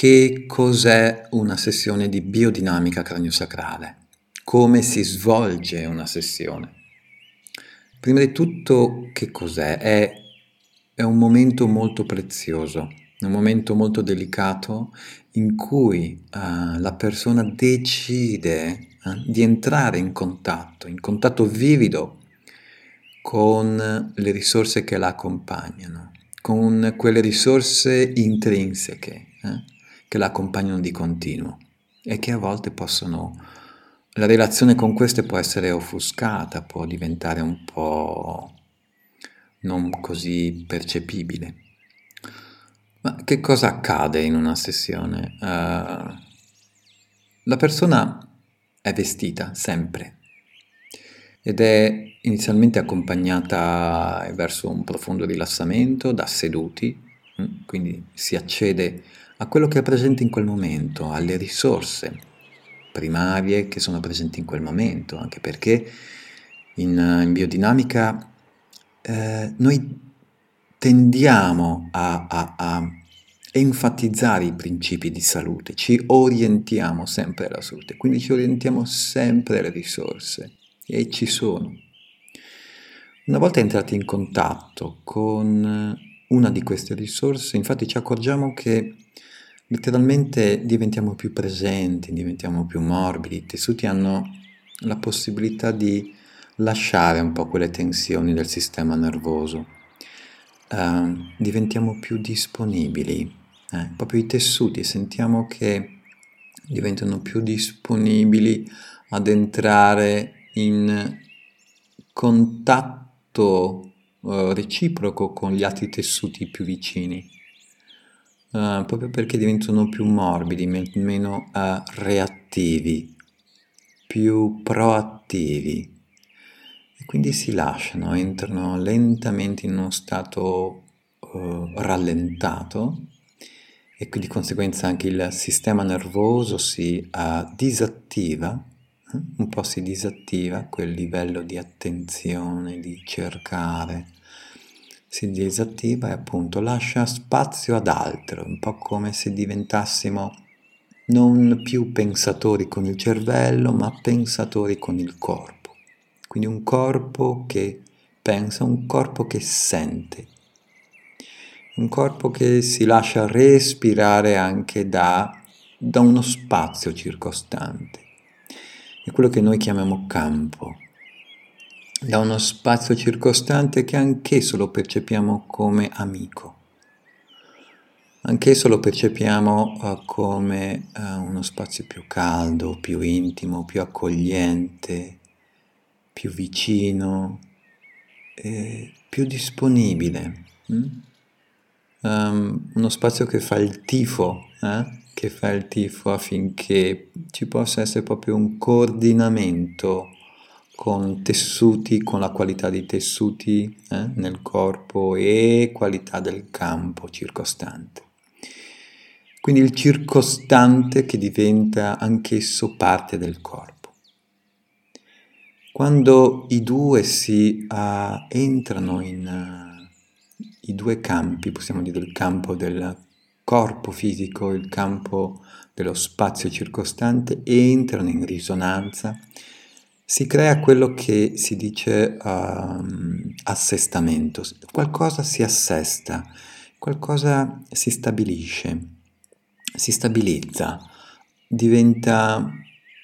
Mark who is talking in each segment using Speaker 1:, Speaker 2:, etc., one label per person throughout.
Speaker 1: Che cos'è una sessione di biodinamica craniosacrale? Come si svolge una sessione? Prima di tutto, che cos'è? È, è un momento molto prezioso, un momento molto delicato in cui uh, la persona decide uh, di entrare in contatto, in contatto vivido con le risorse che la accompagnano, con quelle risorse intrinseche. Eh? Che la accompagnano di continuo e che a volte possono... La relazione con queste può essere offuscata, può diventare un po' non così percepibile. Ma che cosa accade in una sessione? Uh, la persona è vestita sempre ed è inizialmente accompagnata verso un profondo rilassamento da seduti, mm, quindi si accede a quello che è presente in quel momento, alle risorse primarie che sono presenti in quel momento, anche perché in, in biodinamica eh, noi tendiamo a, a, a enfatizzare i principi di salute, ci orientiamo sempre alla salute, quindi ci orientiamo sempre alle risorse e ci sono. Una volta entrati in contatto con una di queste risorse, infatti ci accorgiamo che letteralmente diventiamo più presenti, diventiamo più morbidi, i tessuti hanno la possibilità di lasciare un po' quelle tensioni del sistema nervoso, uh, diventiamo più disponibili, eh? proprio i tessuti sentiamo che diventano più disponibili ad entrare in contatto uh, reciproco con gli altri tessuti più vicini uh, proprio perché diventano più morbidi, meno uh, reattivi, più proattivi. E quindi si lasciano, entrano lentamente in uno stato uh, rallentato e di conseguenza anche il sistema nervoso si disattiva, un po' si disattiva quel livello di attenzione, di cercare si disattiva e appunto lascia spazio ad altro, un po' come se diventassimo non più pensatori con il cervello, ma pensatori con il corpo. Quindi un corpo che pensa, un corpo che sente, un corpo che si lascia respirare anche da, da uno spazio circostante. È quello che noi chiamiamo campo da uno spazio circostante che anch'esso lo percepiamo come amico. Anch'esso lo percepiamo uh, come uh, uno spazio più caldo, più intimo, più accogliente, più vicino, eh, più disponibile. Mm? Um, uno spazio che fa il tifo, eh? che fa il tifo affinché ci possa essere proprio un coordinamento con tessuti, con la qualità dei tessuti eh, nel corpo e qualità del campo circostante. Quindi il circostante che diventa anch'esso parte del corpo. Quando i due si uh, entrano in uh, i due campi, possiamo dire il campo del corpo fisico, il campo dello spazio circostante, entrano in risonanza, si crea quello che si dice uh, assestamento, qualcosa si assesta, qualcosa si stabilisce, si stabilizza, diventa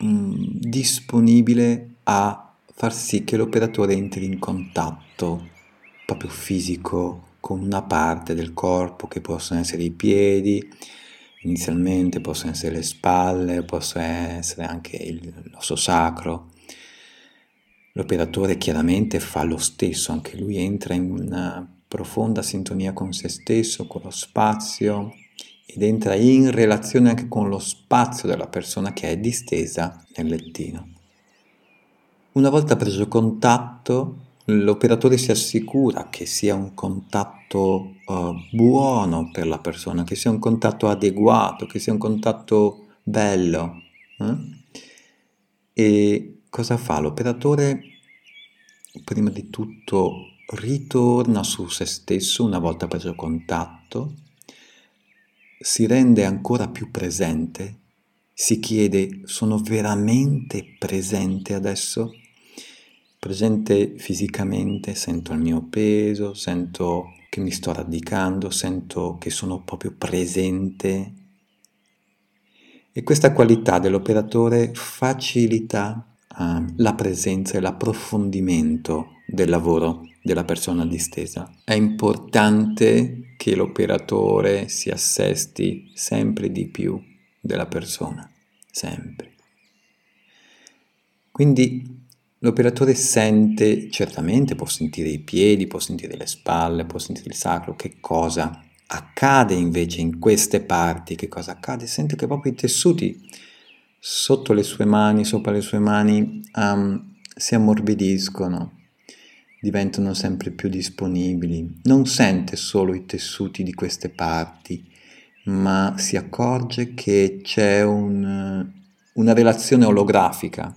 Speaker 1: um, disponibile a far sì che l'operatore entri in contatto proprio fisico con una parte del corpo che possono essere i piedi, inizialmente possono essere le spalle, possono essere anche l'osso sacro L'operatore chiaramente fa lo stesso, anche lui entra in una profonda sintonia con se stesso, con lo spazio ed entra in relazione anche con lo spazio della persona che è distesa nel lettino. Una volta preso contatto, l'operatore si assicura che sia un contatto uh, buono per la persona, che sia un contatto adeguato, che sia un contatto bello. Eh? E cosa fa? L'operatore prima di tutto ritorna su se stesso una volta preso contatto, si rende ancora più presente, si chiede sono veramente presente adesso? Presente fisicamente, sento il mio peso, sento che mi sto radicando, sento che sono proprio presente. E questa qualità dell'operatore facilita uh, la presenza e l'approfondimento del lavoro della persona distesa. È importante che l'operatore si assesti sempre di più della persona, sempre. Quindi l'operatore sente, certamente può sentire i piedi, può sentire le spalle, può sentire il sacro, che cosa accade invece in queste parti, che cosa accade? Sente che proprio i tessuti sotto le sue mani, sopra le sue mani, um, si ammorbidiscono, diventano sempre più disponibili. Non sente solo i tessuti di queste parti, ma si accorge che c'è un, una relazione olografica,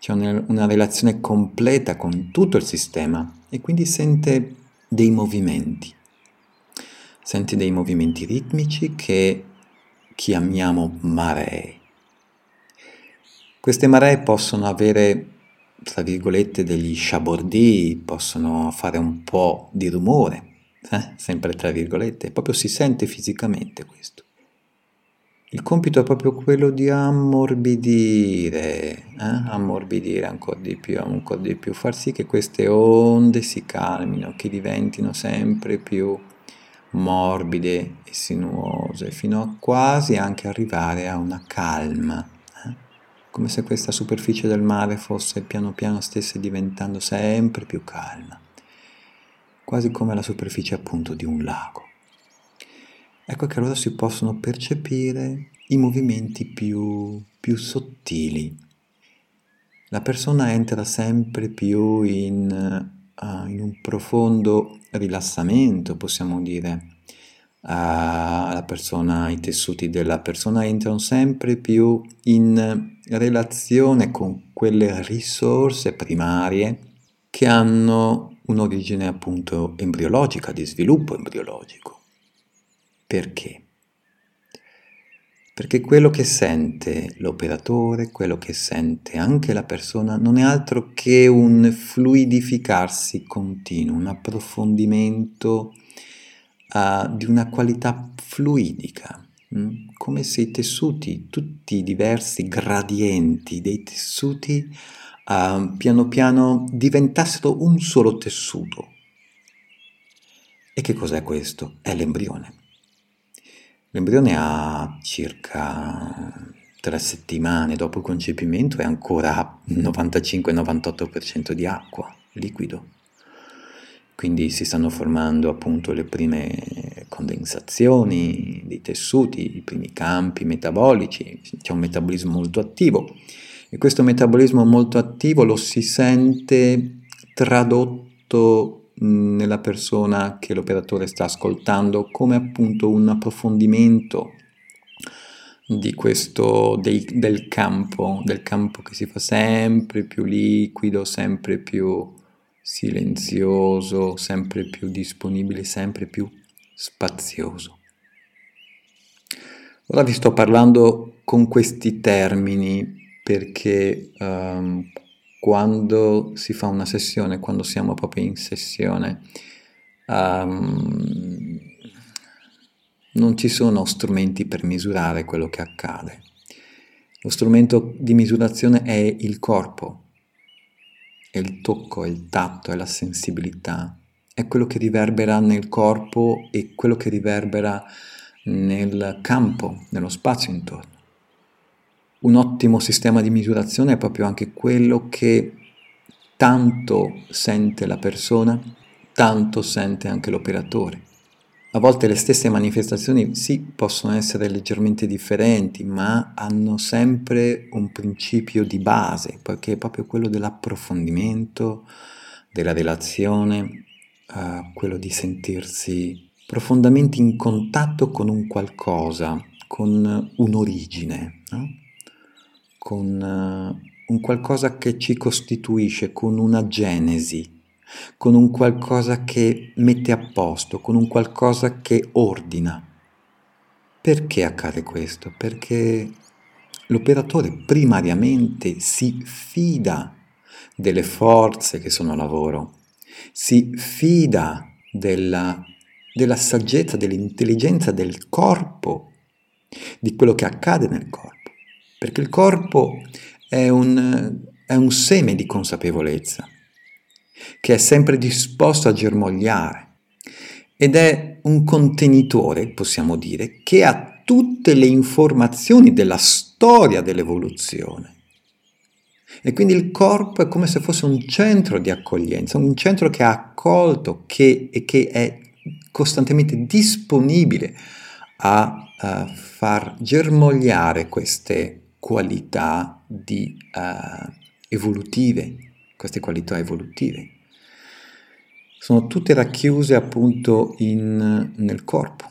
Speaker 1: c'è una, una relazione completa con tutto il sistema e quindi sente dei movimenti. Sente dei movimenti ritmici che chiamiamo maree. Queste maree possono avere, tra virgolette, degli sciabordi, possono fare un po' di rumore, eh? sempre tra virgolette, proprio si sente fisicamente questo. Il compito è proprio quello di ammorbidire, eh? ammorbidire ancora di più, ancora di più, far sì che queste onde si calmino, che diventino sempre più morbide e sinuose, fino a quasi anche arrivare a una calma come se questa superficie del mare fosse piano piano stesse diventando sempre più calma, quasi come la superficie appunto di un lago. Ecco che allora si possono percepire i movimenti più, più sottili. La persona entra sempre più in, uh, in un profondo rilassamento, possiamo dire, la persona, i tessuti della persona entrano sempre più in relazione con quelle risorse primarie che hanno un'origine appunto embriologica, di sviluppo embriologico. Perché? Perché quello che sente l'operatore, quello che sente anche la persona, non è altro che un fluidificarsi continuo, un approfondimento uh, di una qualità fluidica, mh? Mm? come se i tessuti, tutti i diversi gradienti dei tessuti, uh, piano piano diventassero un solo tessuto. E che cos'è questo? È l'embrione. L'embrione ha circa tre settimane dopo il concepimento e ancora 95-98% di acqua, liquido. Quindi si stanno formando appunto le prime condensazioni dei tessuti, i primi campi metabolici, c'è un metabolismo molto attivo. E questo metabolismo molto attivo lo si sente tradotto nella persona che l'operatore sta ascoltando come appunto un approfondimento di questo dei, del campo, del campo che si fa sempre più liquido, sempre più silenzioso, sempre più disponibile, sempre più spazioso. Ora vi sto parlando con questi termini perché um, quando si fa una sessione, quando siamo proprio in sessione, um, non ci sono strumenti per misurare quello che accade. Lo strumento di misurazione è il corpo, è il tocco, è il tatto, è la sensibilità, è quello che riverbera nel corpo e quello che riverbera nel campo, nello spazio intorno. Un ottimo sistema di misurazione è proprio anche quello che tanto sente la persona, tanto sente anche l'operatore. A volte le stesse manifestazioni sì possono essere leggermente differenti, ma hanno sempre un principio di base, perché è proprio quello dell'approfondimento, della relazione, uh, quello di sentirsi profondamente in contatto con un qualcosa, con un'origine, no? con uh, un qualcosa che ci costituisce, con una genesi con un qualcosa che mette a posto, con un qualcosa che ordina. Perché accade questo? Perché l'operatore primariamente si fida delle forze che sono lavoro, si fida della, della saggezza, dell'intelligenza del corpo, di quello che accade nel corpo, perché il corpo è un, è un seme di consapevolezza che è sempre disposto a germogliare ed è un contenitore, possiamo dire, che ha tutte le informazioni della storia dell'evoluzione. E quindi il corpo è come se fosse un centro di accoglienza, un centro che ha accolto che, e che è costantemente disponibile a, a far germogliare queste qualità di, uh, evolutive, queste qualità evolutive. Sono tutte racchiuse appunto in, nel corpo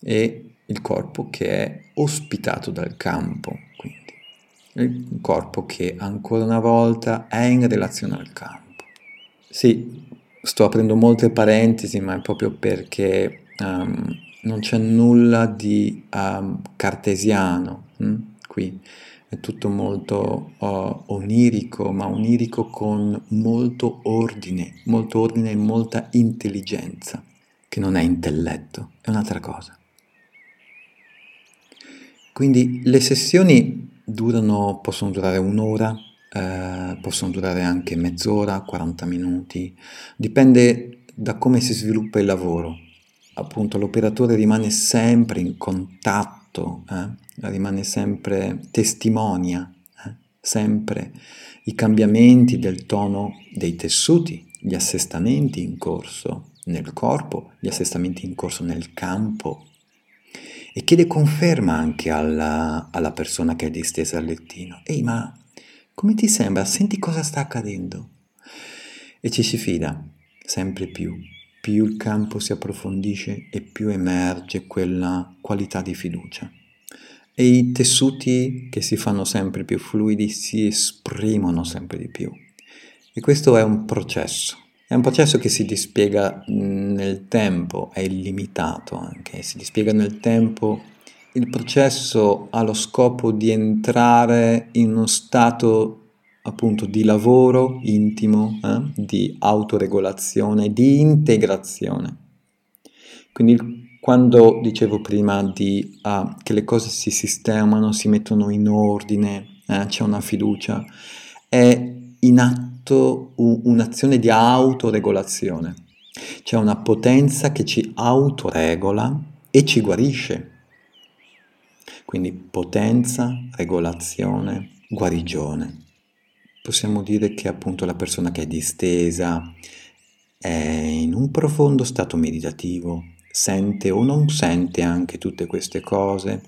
Speaker 1: e il corpo che è ospitato dal campo, quindi il corpo che ancora una volta è in relazione al campo. Sì, sto aprendo molte parentesi, ma è proprio perché um, non c'è nulla di um, cartesiano hm? qui, è tutto molto uh, onirico, ma onirico con molto ordine, molto ordine e molta intelligenza, che non è intelletto, è un'altra cosa. Quindi le sessioni durano, possono durare un'ora, eh, possono durare anche mezz'ora, 40 minuti, dipende da come si sviluppa il lavoro. Appunto l'operatore rimane sempre in contatto, eh? Rimane sempre testimonia, eh? sempre i cambiamenti del tono dei tessuti, gli assestamenti in corso nel corpo, gli assestamenti in corso nel campo e chiede conferma anche alla, alla persona che è distesa al lettino. Ehi, ma come ti sembra? Senti cosa sta accadendo? E ci si fida sempre più. Più il campo si approfondisce e più emerge quella qualità di fiducia. E i tessuti che si fanno sempre più fluidi si esprimono sempre di più. E questo è un processo è un processo che si dispiega nel tempo, è illimitato anche, si dispiega nel tempo. Il processo ha lo scopo di entrare in uno stato appunto di lavoro intimo, eh? di autoregolazione, di integrazione. Quindi quando dicevo prima di, ah, che le cose si sistemano, si mettono in ordine, eh? c'è una fiducia, è in atto atto un'azione di autoregolazione. C'è una potenza che ci autoregola e ci guarisce. Quindi potenza, regolazione, guarigione. Possiamo dire che appunto la persona che è distesa è in un profondo stato meditativo, sente o non sente anche tutte queste cose,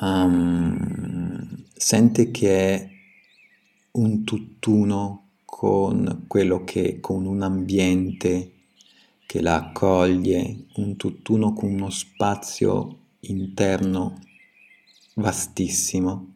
Speaker 1: um, sente che è un tutt'uno con quello che, con un ambiente che la accoglie, un tutt'uno con uno spazio interno vastissimo.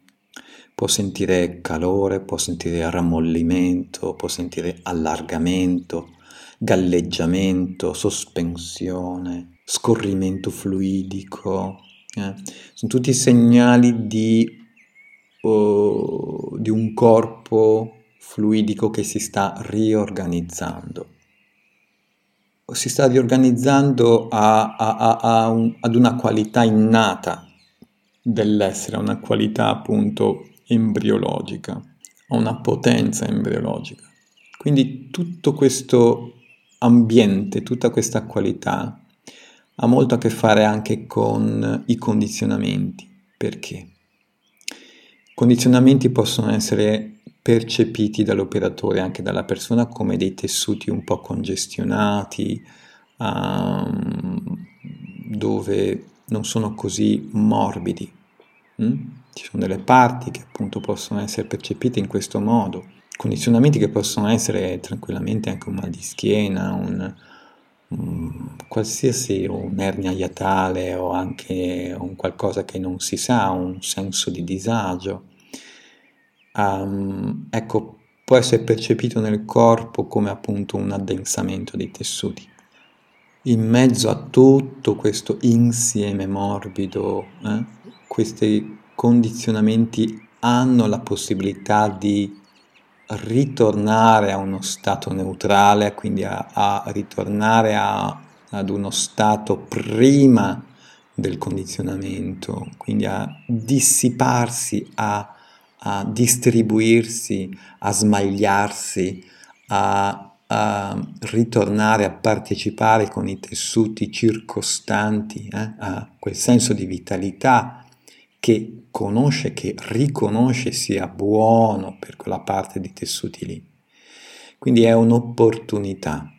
Speaker 1: Può sentire calore, può sentire rammollimento, può sentire allargamento, galleggiamento, sospensione, scorrimento fluidico. Eh? Sono tutti segnali di di un corpo fluidico che si sta riorganizzando. Si sta riorganizzando a, a, a un, ad una qualità innata dell'essere, una qualità appunto embriologica, a una potenza embriologica. Quindi tutto questo ambiente, tutta questa qualità ha molto a che fare anche con i condizionamenti. Perché? Condizionamenti possono essere percepiti dall'operatore, anche dalla persona, come dei tessuti un po' congestionati, um, dove non sono così morbidi. Mm? Ci sono delle parti che appunto possono essere percepite in questo modo, condizionamenti che possono essere tranquillamente anche un mal di schiena, un, un qualsiasi un'ernia iatale o anche un qualcosa che non si sa, un senso di disagio um, ecco, può essere percepito nel corpo come appunto un addensamento dei tessuti. in mezzo a tutto questo insieme morbido, eh, questi condizionamenti hanno la possibilità di ritornare a uno stato neutrale, quindi a, a ritornare a, ad uno stato prima del condizionamento, quindi a dissiparsi, a, a distribuirsi, a smagliarsi, a, a, ritornare a partecipare con i tessuti circostanti, eh, a quel senso di vitalità che conosce, che riconosce sia buono per quella parte di tessuti lì. Quindi è un'opportunità.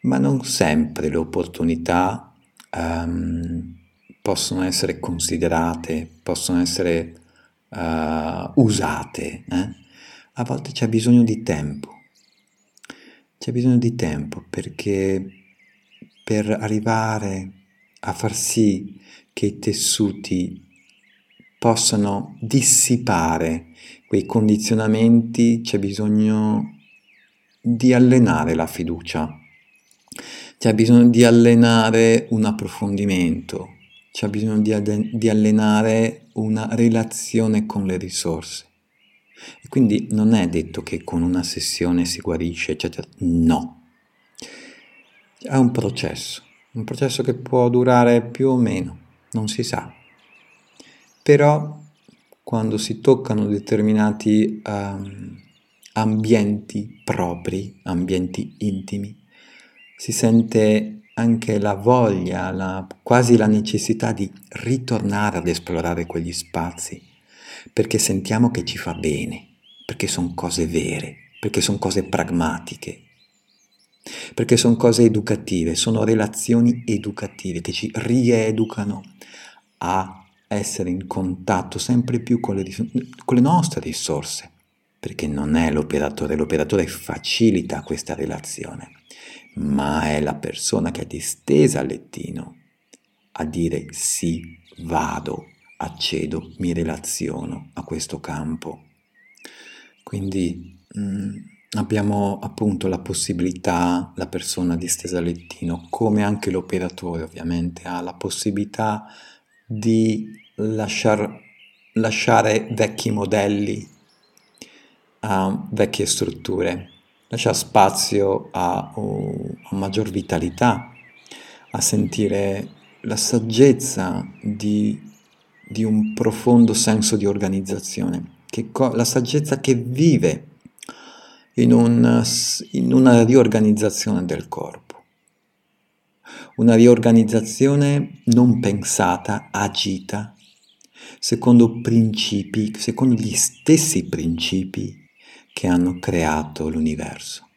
Speaker 1: Ma non sempre le opportunità um, possono essere considerate, possono essere uh, usate. Eh? A volte c'è bisogno di tempo. C'è bisogno di tempo perché per arrivare a far sì che i tessuti possano dissipare quei condizionamenti, c'è bisogno di allenare la fiducia, c'è bisogno di allenare un approfondimento, c'è bisogno di, di allenare una relazione con le risorse. E quindi non è detto che con una sessione si guarisce, eccetera. No. È un processo, un processo che può durare più o meno non si sa. Però quando si toccano determinati um, ambienti propri, ambienti intimi, si sente anche la voglia, la, quasi la necessità di ritornare ad esplorare quegli spazi, perché sentiamo che ci fa bene, perché sono cose vere, perché sono cose pragmatiche, perché sono cose educative, sono relazioni educative che ci rieducano a essere in contatto sempre più con le, con le nostre risorse, perché non è l'operatore, l'operatore facilita questa relazione, ma è la persona che è distesa al lettino a dire sì, vado, accedo, mi relaziono a questo campo. Quindi mm, abbiamo appunto la possibilità, la persona distesa al lettino, come anche l'operatore ovviamente, ha la possibilità di lasciar, lasciare vecchi modelli, a vecchie strutture, lasciare spazio a, a maggior vitalità, a sentire la saggezza di, di un profondo senso di organizzazione, che, la saggezza che vive in, un, in una riorganizzazione del corpo una riorganizzazione non pensata, agita, secondo principi, secondo gli stessi principi che hanno creato l'universo.